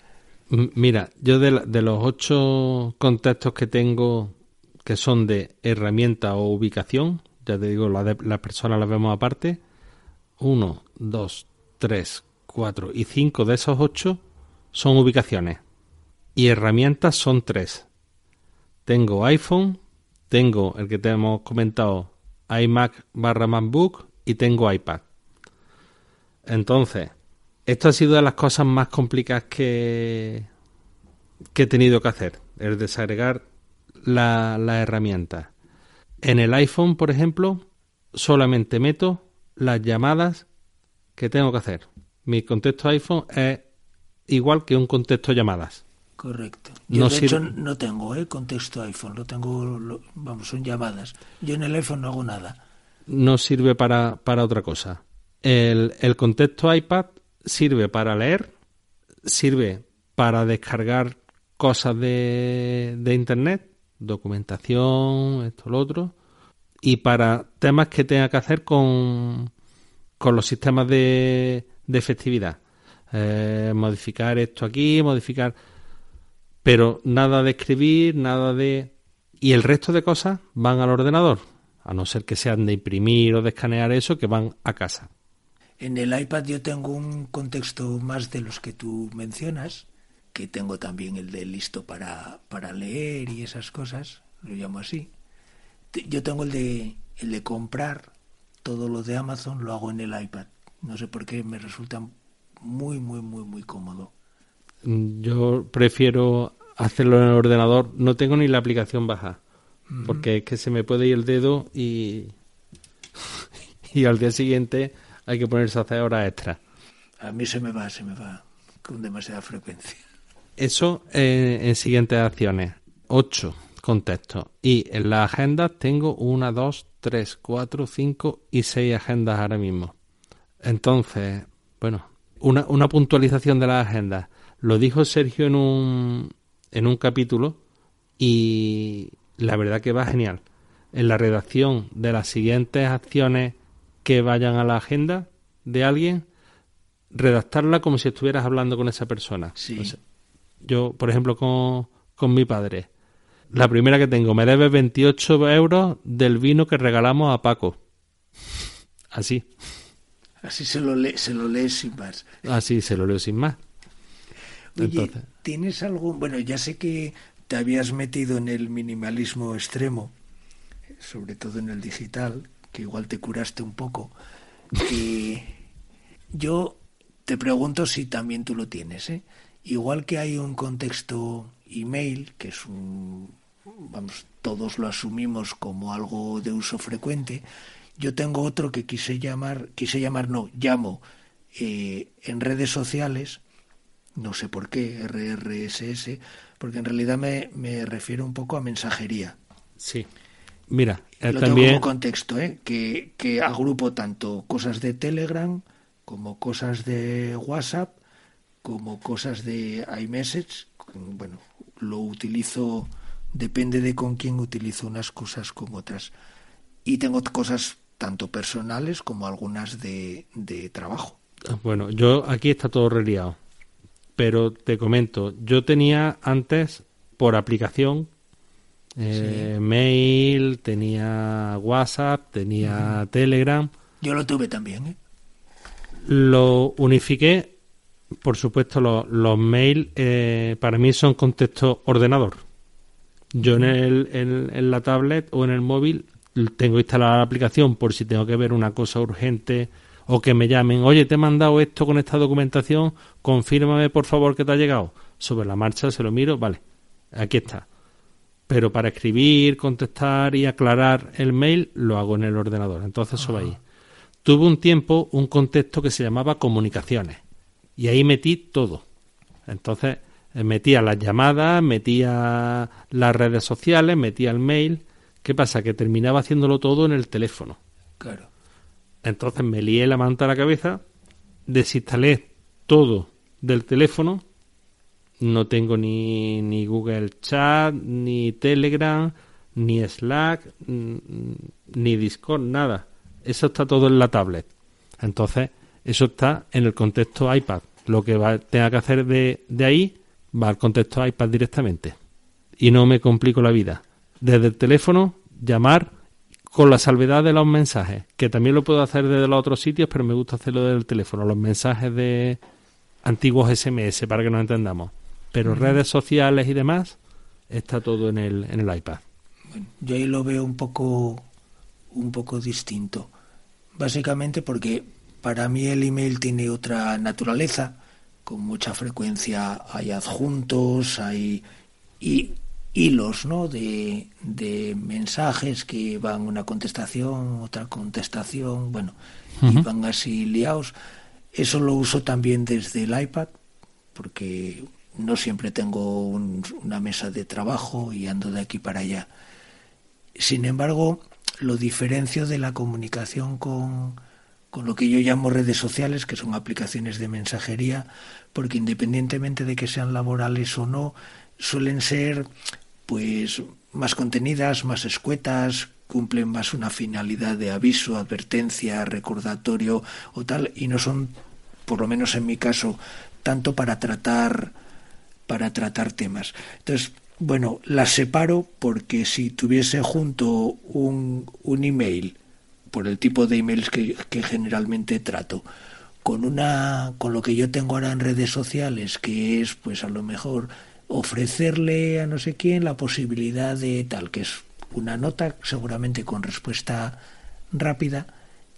Mira, yo de, de, los ocho contextos que tengo que son de herramienta o ubicación, ya te digo, las la personas las vemos aparte, uno, dos, tres, cuatro y cinco de esos ocho son ubicaciones y herramientas son tres. Tengo iPhone, tengo el que te hemos comentado iMac barra MacBook y tengo iPad. Entonces, esto ha sido de las cosas más complicadas que, he tenido que hacer, el desagregar la, la herramienta. En el iPhone, por ejemplo, solamente meto las llamadas que tengo que hacer. Mi contexto iPhone es igual que un contexto llamadas. Correcto. Yo de hecho no tengo ¿eh? contexto iPhone, lo tengo, vamos, son llamadas. Yo en el iPhone no hago nada. No sirve para, para otra cosa. El, el contexto iPad sirve para leer, sirve para descargar cosas de, de Internet, documentación, esto, lo otro, y para temas que tenga que hacer con, con los sistemas de, de efectividad. Eh, modificar esto aquí, modificar... Pero nada de escribir, nada de... Y el resto de cosas van al ordenador, a no ser que sean de imprimir o de escanear eso, que van a casa. En el iPad yo tengo un contexto más de los que tú mencionas, que tengo también el de listo para, para leer y esas cosas, lo llamo así. Yo tengo el de, el de comprar todo lo de Amazon, lo hago en el iPad. No sé por qué me resulta muy, muy, muy, muy cómodo. Yo prefiero hacerlo en el ordenador. No tengo ni la aplicación baja. Porque es que se me puede ir el dedo y, y al día siguiente hay que ponerse a hacer horas extra. A mí se me va, se me va con demasiada frecuencia. Eso eh, en siguientes acciones. Ocho contextos. Y en las agendas tengo una, dos, tres, cuatro, cinco y seis agendas ahora mismo. Entonces, bueno, una, una puntualización de las agendas. Lo dijo Sergio en un, en un capítulo y la verdad que va genial. En la redacción de las siguientes acciones que vayan a la agenda de alguien, redactarla como si estuvieras hablando con esa persona. yo, por ejemplo, con, con mi padre, la primera que tengo, me debe 28 euros del vino que regalamos a Paco. Así. Así se lo, lee, se lo lees sin más. Así se lo leo sin más. Oye, ¿tienes algún... Bueno, ya sé que te habías metido en el minimalismo extremo, sobre todo en el digital, que igual te curaste un poco. Y yo te pregunto si también tú lo tienes. ¿eh? Igual que hay un contexto email, que es un, vamos, todos lo asumimos como algo de uso frecuente, yo tengo otro que quise llamar, quise llamar, no, llamo eh, en redes sociales, no sé por qué, RRSS, porque en realidad me, me refiero un poco a mensajería. Sí. Mira, eh, lo también... tengo como contexto, ¿eh? que, que agrupo tanto cosas de Telegram como cosas de WhatsApp, como cosas de iMessage. Bueno, lo utilizo, depende de con quién utilizo unas cosas como otras. Y tengo cosas tanto personales como algunas de, de trabajo. Ah, bueno, yo aquí está todo reliado. Pero te comento, yo tenía antes por aplicación eh, mail, tenía WhatsApp, tenía Telegram. Yo lo tuve también. ¿eh? Lo unifiqué Por supuesto, los mails eh, para mí son contexto ordenador. Yo en, el, en, la tablet o en el móvil tengo instalada la aplicación por si tengo que ver una cosa urgente o que me llamen, oye, te he mandado esto con esta documentación, confírmame por favor que te ha llegado. Sobre la marcha se lo miro, vale, aquí está. Pero para escribir, contestar y aclarar el mail lo hago en el ordenador. Entonces eso va ahí. Tuve un tiempo un contexto que se llamaba comunicaciones y ahí metí todo. Entonces eh, metía las llamadas, metía las redes sociales, metía el mail. ¿Qué pasa? Que terminaba haciéndolo todo en el teléfono. Claro. Entonces me lié la manta a la cabeza, desinstalé todo del teléfono. No tengo ni, ni Google Chat, ni Telegram, ni Slack, ni Discord, nada. Eso está todo en la tablet. Entonces, eso está en el contexto iPad. Lo que va, tenga que hacer de, de ahí va al contexto iPad directamente. Y no me complico la vida. Desde el teléfono, llamar con la salvedad de los mensajes, que también lo puedo hacer desde los otros sitios, pero me gusta hacerlo desde el teléfono, los mensajes de antiguos SMS para que nos entendamos. Pero redes sociales y demás, está todo en el, en el iPad. yo ahí lo veo un poco, un poco distinto. Básicamente porque para mí el email tiene otra naturaleza, con mucha frecuencia hay adjuntos, hay y hilos ¿no? de, de mensajes que van una contestación, otra contestación, bueno, y van así liados. Eso lo uso también desde el iPad, porque no siempre tengo una mesa de trabajo y ando de aquí para allá. Sin embargo, lo diferencio de la comunicación con, con lo que yo llamo redes sociales, que son aplicaciones de mensajería, porque independientemente de que sean laborales o no, suelen ser pues más contenidas, más escuetas, cumplen más una finalidad de aviso, advertencia, recordatorio o tal, y no son, por lo menos en mi caso, tanto para tratar para tratar temas. Entonces, bueno, las separo porque si tuviese junto un, un email, por el tipo de emails que, que generalmente trato, con una con lo que yo tengo ahora en redes sociales, que es pues a lo mejor ofrecerle a no sé quién la posibilidad de tal, que es una nota seguramente con respuesta rápida,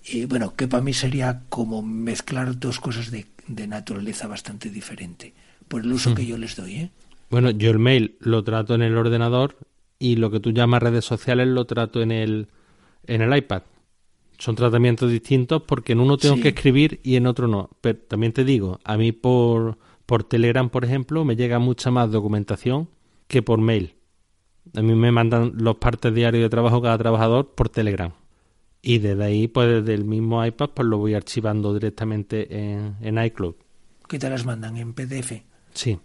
y bueno, que para mí sería como mezclar dos cosas de, de naturaleza bastante diferente, por el uso que yo les doy. ¿eh? Bueno, yo el mail lo trato en el ordenador y lo que tú llamas redes sociales lo trato en el, en el iPad. Son tratamientos distintos porque en uno tengo que escribir y en otro no. Pero también te digo, a mí por por Telegram, por ejemplo, me llega mucha más documentación que por mail. A mí me mandan los partes diarios de trabajo cada trabajador por Telegram. Y desde ahí, pues desde el mismo iPad, pues lo voy archivando directamente en, en iCloud. ¿Qué te las mandan? ¿En PDF? Sí.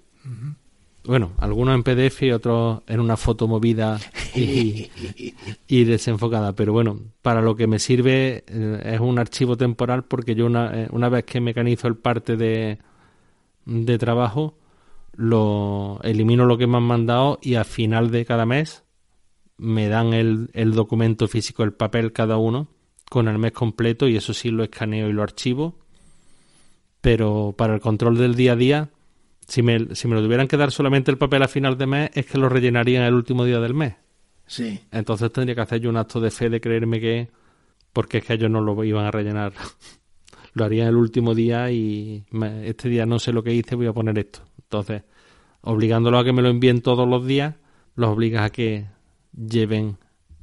Bueno, algunos en PDF y otros en una foto movida y, y, desenfocada. Pero bueno, para lo que me sirve eh, es un archivo temporal porque yo una, eh, una vez que mecanizo el parte de, de trabajo, lo elimino lo que me han mandado y al final de cada mes me dan el, el documento físico, el papel cada uno, con el mes completo y eso sí lo escaneo y lo archivo. Pero para el control del día a día, si me, si me lo tuvieran que dar solamente el papel a final de mes, es que lo rellenaría en el último día del mes. Sí. Entonces tendría que hacer yo un acto de fe de creerme que. Porque es que ellos no lo iban a rellenar lo haría el último día y este día no sé lo que hice, voy a poner esto. Entonces, obligándolo a que me lo envíen todos los días, los obligas a que lleven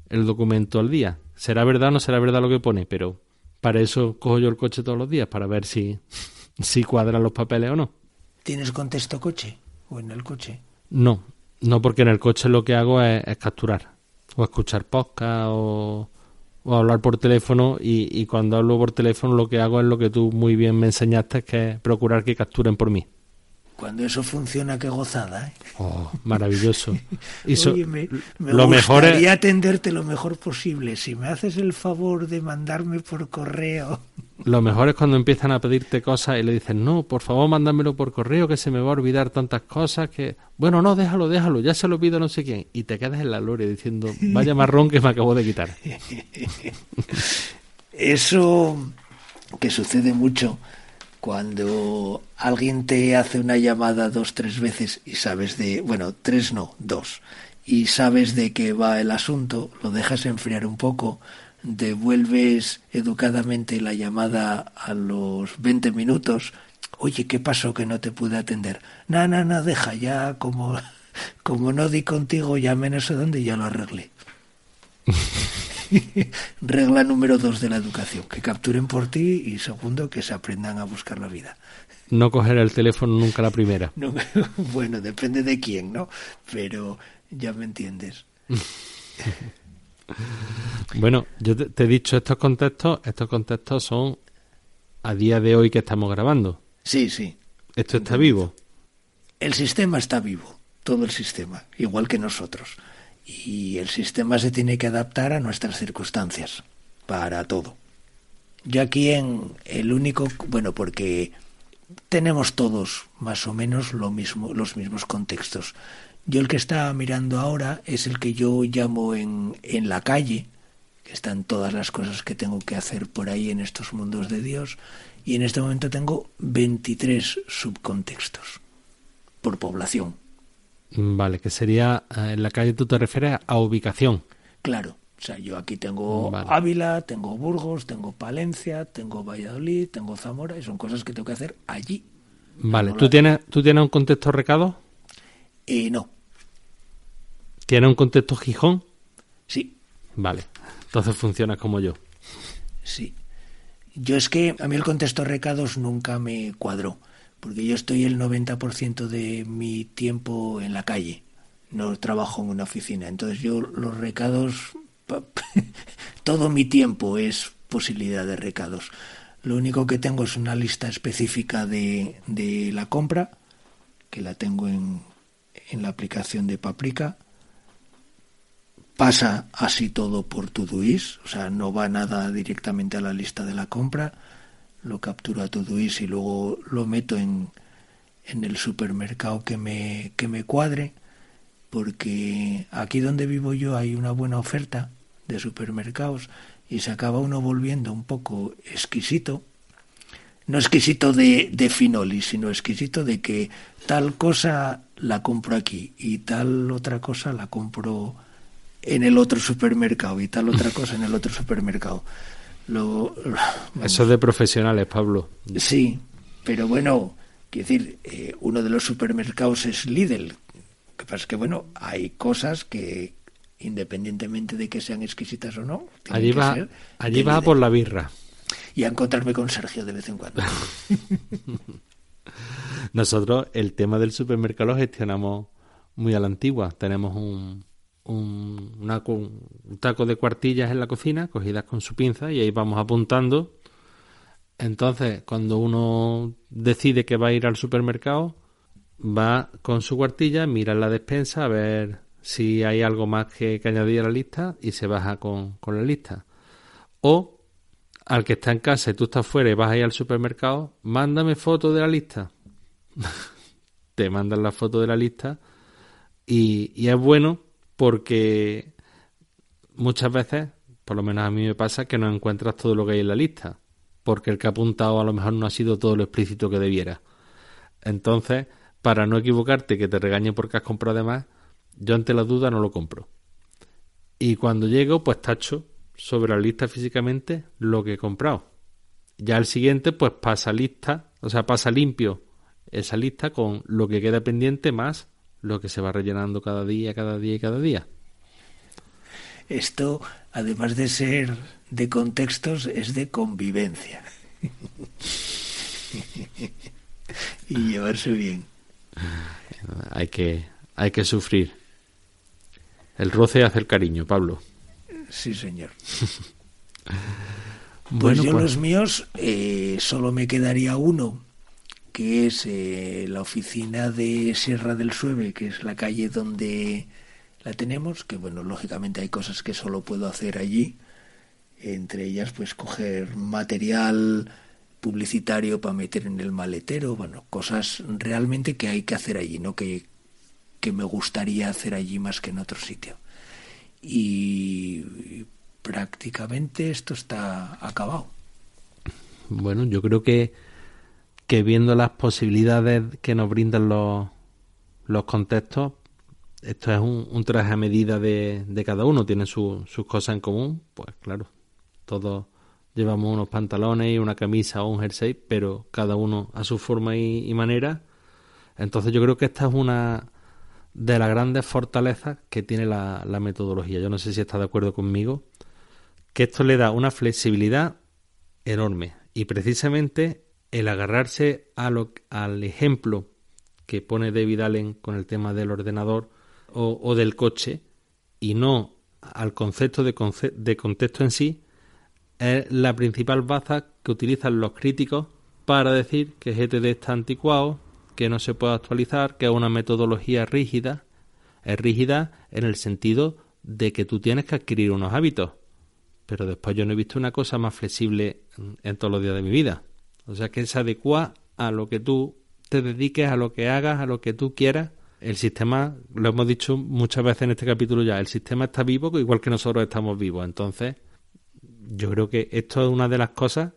el documento al día. Será verdad o no será verdad lo que pone, pero para eso cojo yo el coche todos los días, para ver si, si cuadran los papeles o no. ¿Tienes contexto coche o en el coche? No, no porque en el coche lo que hago es, es capturar o escuchar podcast o o hablar por teléfono y, cuando hablo por teléfono lo que hago es lo que tú muy bien me enseñaste, que es procurar que capturen por mí. Cuando eso funciona, qué gozada, ¿eh? Oh, maravilloso. Y me, lo gustaría atenderte lo mejor posible. Si me haces el favor de mandarme por correo... Lo mejor es cuando empiezan a pedirte cosas y le dicen, no, por favor, mándamelo por correo, que se me va a olvidar tantas cosas que... Bueno, no, déjalo, déjalo, ya se lo pido no sé quién. Y te quedas en la gloria diciendo, vaya marrón que me acabo de quitar. Eso que sucede mucho cuando alguien te hace una llamada dos, tres veces y sabes de, bueno, tres no, dos, y sabes de qué va el asunto, lo dejas enfriar un poco, devuelves educadamente la llamada a los 20 minutos, oye, ¿qué pasó que no te pude atender? No, no, no, deja, ya como, como no di contigo, ya no sé dónde y ya lo arreglé. Regla número dos de la educación, que capturen por ti y segundo, que se aprendan a buscar la vida. No coger el teléfono nunca la primera. bueno, depende de quién, ¿no? Pero ya me entiendes. bueno, yo te, he dicho estos contextos, estos contextos son a día de hoy que estamos grabando. Sí, sí. Esto está vivo. El sistema está vivo, todo el sistema, igual que nosotros y el sistema se tiene que adaptar a nuestras circunstancias para todo. Yo aquí en el único, bueno, porque tenemos todos más o menos lo mismo, los mismos contextos. Yo el que está mirando ahora es el que yo llamo en, en la calle, que están todas las cosas que tengo que hacer por ahí en estos mundos de Dios, y en este momento tengo 23 subcontextos por población. Vale, que sería eh, en la calle tú te refieres a ubicación. Claro, o sea, yo aquí tengo Ávila, tengo Burgos, tengo Palencia, tengo Valladolid, tengo Zamora y son cosas que tengo que hacer allí. Vale, ¿tú tienes, ¿tú tienes un contexto recado? Eh, no. ¿Tienes un contexto Gijón? Sí. Vale, entonces funciona como yo. Sí. Yo es que a mí el contexto recados nunca me cuadró porque yo estoy el 90% de mi tiempo en la calle, no trabajo en una oficina. Entonces yo los recados, todo mi tiempo es posibilidad de recados. Lo único que tengo es una lista específica de, de la compra, que la tengo en, en la aplicación de Paprika. Pasa así todo por Todoist, o sea, no va nada directamente a la lista de la compra lo capturo a y luego lo meto en, en el supermercado que me, que me cuadre, porque aquí donde vivo yo hay una buena oferta de supermercados y se acaba uno volviendo un poco exquisito, no exquisito de, de finoli, sino exquisito de que tal cosa la compro aquí y tal otra cosa la compro en el otro supermercado y tal otra cosa en el otro supermercado. Lo, Eso es de profesionales, Pablo. Sí, pero bueno, quiero decir, eh, uno de los supermercados es Lidl. Lo que pasa es que, bueno, hay cosas que, independientemente de que sean exquisitas o no, allí va, allí va por la birra. Y a encontrarme con Sergio de vez en cuando. Nosotros el tema del supermercado lo gestionamos muy a la antigua. Tenemos un, un, taco de cuartillas en la cocina, cogidas con su pinza, y ahí vamos apuntando. Entonces, cuando uno decide que va a ir al supermercado, va con su cuartilla, mira la despensa a ver si hay algo más que, añadir a la lista y se baja con, la lista. O al que está en casa y tú estás fuera y vas a ir al supermercado, mándame foto de la lista. Te mandan la foto de la lista y, y es bueno porque muchas veces, por lo menos a mí me pasa, que no encuentras todo lo que hay en la lista, porque el que ha apuntado a lo mejor no ha sido todo lo explícito que debiera. Entonces, para no equivocarte, que te regañe porque has comprado de más, yo ante la duda no lo compro. Y cuando llego, pues tacho sobre la lista físicamente lo que he comprado. Ya el siguiente, pues pasa lista, o sea, pasa limpio esa lista con lo que queda pendiente más lo que se va rellenando cada día, cada día y cada día. Esto, además de ser de contextos, es de convivencia. y llevarse bien. Hay que, hay que sufrir. El roce hace el cariño, Pablo. Sí, señor. pues yo pues los míos eh, solo me quedaría uno que es eh, la oficina de Sierra del Sueve, que es la calle donde la tenemos, que bueno, lógicamente hay cosas que solo puedo hacer allí, entre ellas pues coger material publicitario para meter en el maletero, bueno, cosas realmente que hay que hacer allí, no que, que me gustaría hacer allí más que en otro sitio. Y prácticamente esto está acabado. Bueno, yo creo que que viendo las posibilidades que nos brindan los, los contextos, esto es un, traje a medida de, cada uno, tienen sus cosas en común, pues claro, todos llevamos unos pantalones y una camisa o un jersey, pero cada uno a su forma y, manera. Entonces yo creo que esta es una de las grandes fortalezas que tiene la, la metodología. Yo no sé si está de acuerdo conmigo, que esto le da una flexibilidad enorme y precisamente el agarrarse a lo, al ejemplo que pone David Allen con el tema del ordenador o, del coche y no al concepto de, de contexto en sí, es la principal baza que utilizan los críticos para decir que GTD está anticuado, que no se puede actualizar, que es una metodología rígida. Es rígida en el sentido de que tú tienes que adquirir unos hábitos. Pero después yo no he visto una cosa más flexible en todos los días de mi vida. O sea que se adecua a lo que tú te dediques, a lo que hagas, a lo que tú quieras el sistema, lo hemos dicho muchas veces en este capítulo ya, el sistema está vivo igual que nosotros estamos vivos. Entonces, yo creo que esto es una de las cosas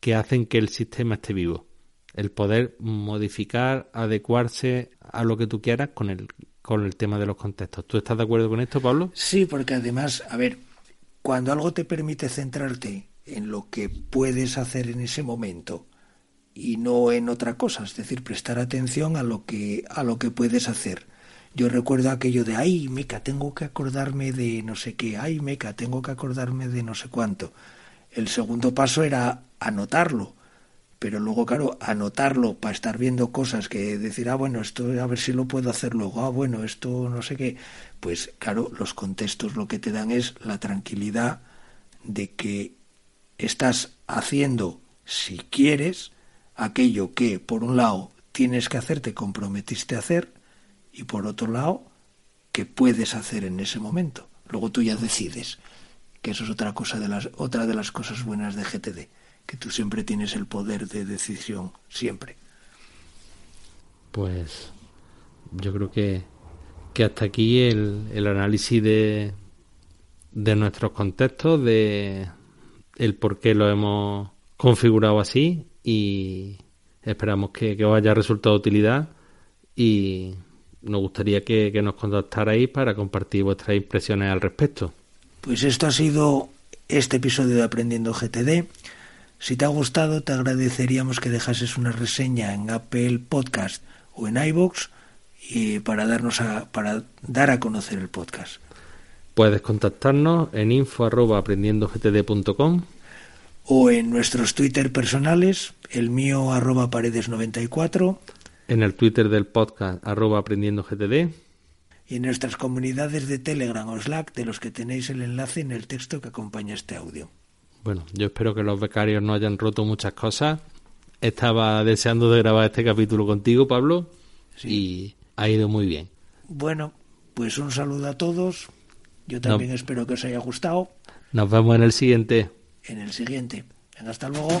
que hacen que el sistema esté vivo. El poder modificar, adecuarse a lo que tú quieras con el, con el tema de los contextos. ¿Tú estás de acuerdo con esto, Pablo? Sí, porque además, a ver, cuando algo te permite centrarte en lo que puedes hacer en ese momento, y no en otra cosa, es decir, prestar atención a lo que a lo que puedes hacer. Yo recuerdo aquello de, ay, meca, tengo que acordarme de no sé qué, ay, meca, tengo que acordarme de no sé cuánto. El segundo paso era anotarlo, pero luego, claro, anotarlo para estar viendo cosas que decir, ah, bueno, esto a ver si lo puedo hacer luego, ah, bueno, esto no sé qué. Pues claro, los contextos lo que te dan es la tranquilidad de que estás haciendo, si quieres, aquello que, por un lado, tienes que hacer, te comprometiste a hacer, y por otro lado, que puedes hacer en ese momento. Luego tú ya decides, que eso es otra cosa de las, otra de las cosas buenas de GTD, que tú siempre tienes el poder de decisión, siempre. Pues yo creo que, que hasta aquí el, el análisis de, de nuestros contextos, de el por qué lo hemos configurado así y esperamos que, os haya resultado de utilidad y nos gustaría que, nos contactarais para compartir vuestras impresiones al respecto. Pues esto ha sido este episodio de Aprendiendo GTD. Si te ha gustado, te agradeceríamos que dejases una reseña en Apple Podcast o en iBox y para darnos a, para dar a conocer el podcast. Puedes contactarnos en info@aprendiendogtd.com o en nuestros Twitter personales, el mío arroba paredes94. En el Twitter del podcast arroba aprendiendo GTD. Y en nuestras comunidades de Telegram o Slack, de los que tenéis el enlace en el texto que acompaña este audio. Bueno, yo espero que los becarios no hayan roto muchas cosas. Estaba deseando de grabar este capítulo contigo, Pablo, y ha ido muy bien. Bueno, pues un saludo a todos. Yo también espero que os haya gustado. Nos vemos en el siguiente en el siguiente. hasta luego.